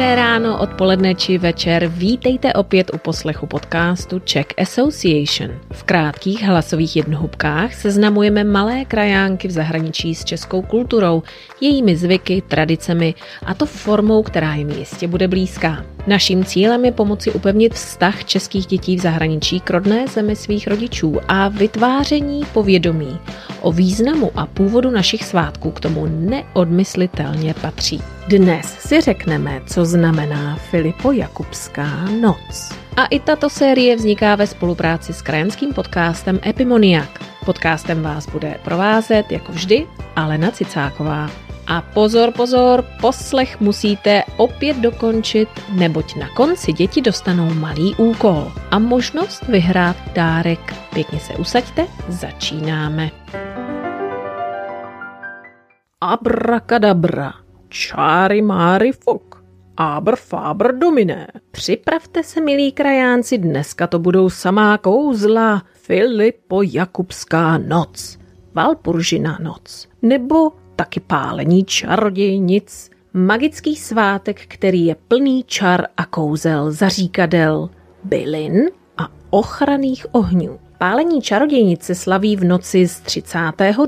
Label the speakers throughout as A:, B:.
A: Dobré ráno, odpoledne či večer. Vítejte opět u poslechu podcastu Czech Association. V krátkých hlasových jednohubkách seznamujeme malé krajánky v zahraničí s českou kulturou, jejími zvyky, tradicemi a to formou, která jim jistě bude blízká. Naším cílem je pomoci upevnit vztah českých dětí v zahraničí k rodné zemi svých rodičů a vytváření povědomí o významu a původu našich svátků k tomu neodmyslitelně patří. Dnes si řekneme, co znamená Filipo Jakubská noc. A i tato série vzniká ve spolupráci s krajanským podcastem Epimoniak. Podcastem vás bude provázet, jako vždy, Alena Cicáková. A pozor, pozor, poslech musíte opět dokončit, neboť na konci děti dostanou malý úkol a možnost vyhrát dárek. Pěkně se usaďte, začínáme. Abrakadabra, čáry máry fok, abr fabr dominé. Připravte se, milí krajánci, dneska to budou samá kouzla. Filipo Jakubská noc, Valpuržina noc, nebo taky pálení čarodějnic, magický svátek, který je plný čar a kouzel, zaříkadel, bylin a ochranných ohňů. Pálení čarodějnice slaví v noci z 30.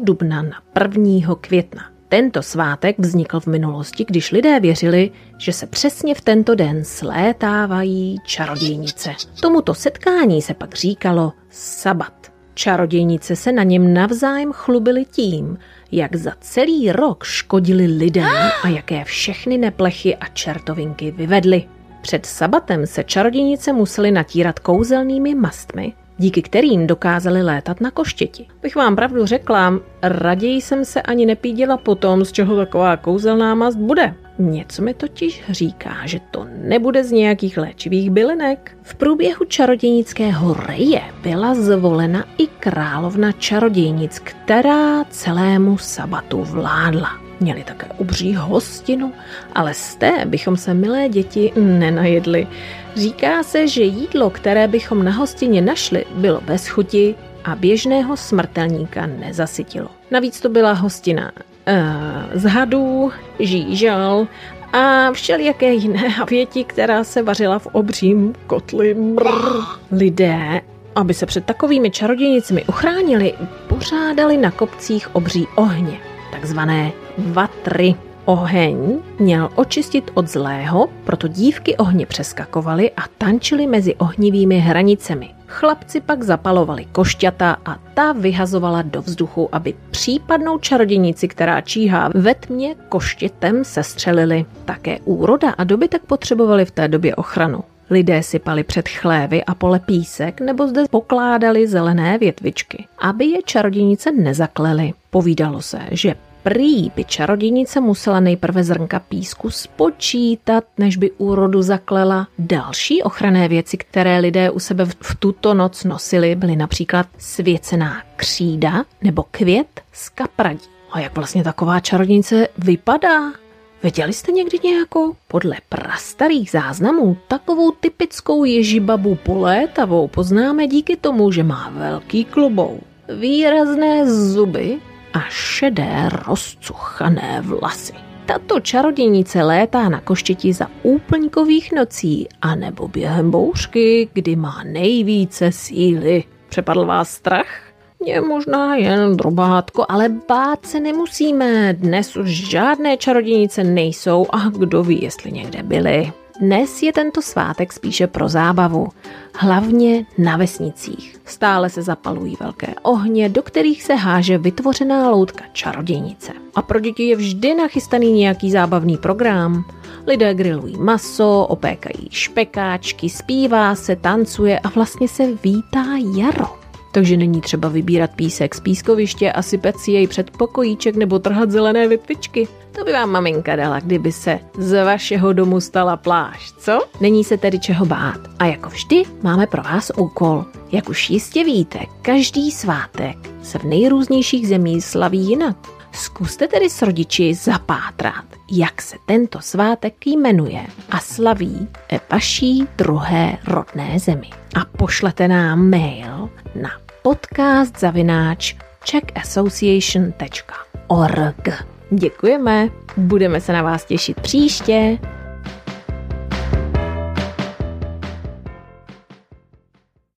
A: dubna na 1. května. Tento svátek vznikl v minulosti, když lidé věřili, že se přesně v tento den slétávají čarodějnice. Tomuto setkání se pak říkalo sabat. Čarodějnice se na něm navzájem chlubily tím, jak za celý rok škodili lidem a jaké všechny neplechy a čertovinky vyvedly. Před sabatem se čarodějnice musely natírat kouzelnými mastmi, díky kterým dokázali létat na koštěti. Bych vám pravdu řekla, raději jsem se ani nepídila po tom, z čeho taková kouzelná mast bude. Něco mi totiž říká, že to nebude z nějakých léčivých bylinek. V průběhu čarodějnického reje byla zvolena i královna čarodějnic, která celému sabatu vládla. Měli také obří hostinu, ale z té bychom se, milé děti, nenajedli. Říká se, že jídlo, které bychom na hostině našli, bylo bez chuti a běžného smrtelníka nezasytilo. Navíc to byla hostina uh, z hadů, žížal a všelijaké jiné havěti, která se vařila v obřím kotli. Brr. Lidé, aby se před takovými čarodějnicemi uchránili, pořádali na kopcích obří ohně, takzvané vatry. Oheň měl očistit od zlého, proto dívky ohně přeskakovaly a tančily mezi ohnivými hranicemi. Chlapci pak zapalovali košťata a ta vyhazovala do vzduchu, aby případnou čarodějnici, která číhá ve tmě, koštětem sestřelili. Také úroda a dobytek potřebovali v té době ochranu. Lidé sypali před chlévy a pole písek nebo zde pokládali zelené větvičky, aby je čarodějnice nezaklely. Povídalo se, že Prý by čarodějnice musela nejprve zrnka písku spočítat, než by úrodu zaklela. Další ochranné věci, které lidé u sebe v tuto noc nosili, byly například svěcená křída nebo květ z kapradí. A jak vlastně taková čarodějnice vypadá? Viděli jste někdy nějakou? Podle prastarých záznamů takovou typickou ježibabu polétavou poznáme díky tomu, že má velký klobou, výrazné zuby a šedé rozcuchané vlasy. Tato čarodějnice létá na koštěti za úplňkových nocí a nebo během bouřky, kdy má nejvíce síly. Přepadl vás strach? Je možná jen drobátko, ale bát se nemusíme. Dnes už žádné čarodějnice nejsou a kdo ví, jestli někde byly. Dnes je tento svátek spíše pro zábavu, hlavně na vesnicích. Stále se zapalují velké ohně, do kterých se háže vytvořená loutka čarodějnice. A pro děti je vždy nachystaný nějaký zábavný program. Lidé grilují maso, opékají špekáčky, zpívá se, tancuje a vlastně se vítá jaro takže není třeba vybírat písek z pískoviště a sypet si jej před pokojíček nebo trhat zelené vytvičky. To by vám maminka dala, kdyby se z vašeho domu stala pláž, co? Není se tedy čeho bát. A jako vždy máme pro vás úkol. Jak už jistě víte, každý svátek se v nejrůznějších zemích slaví jinak. Zkuste tedy s rodiči zapátrat, jak se tento svátek jmenuje a slaví ve vaší druhé rodné zemi. A pošlete nám mail na podcast zavináč czeckassociation.org. Děkujeme, budeme se na vás těšit příště.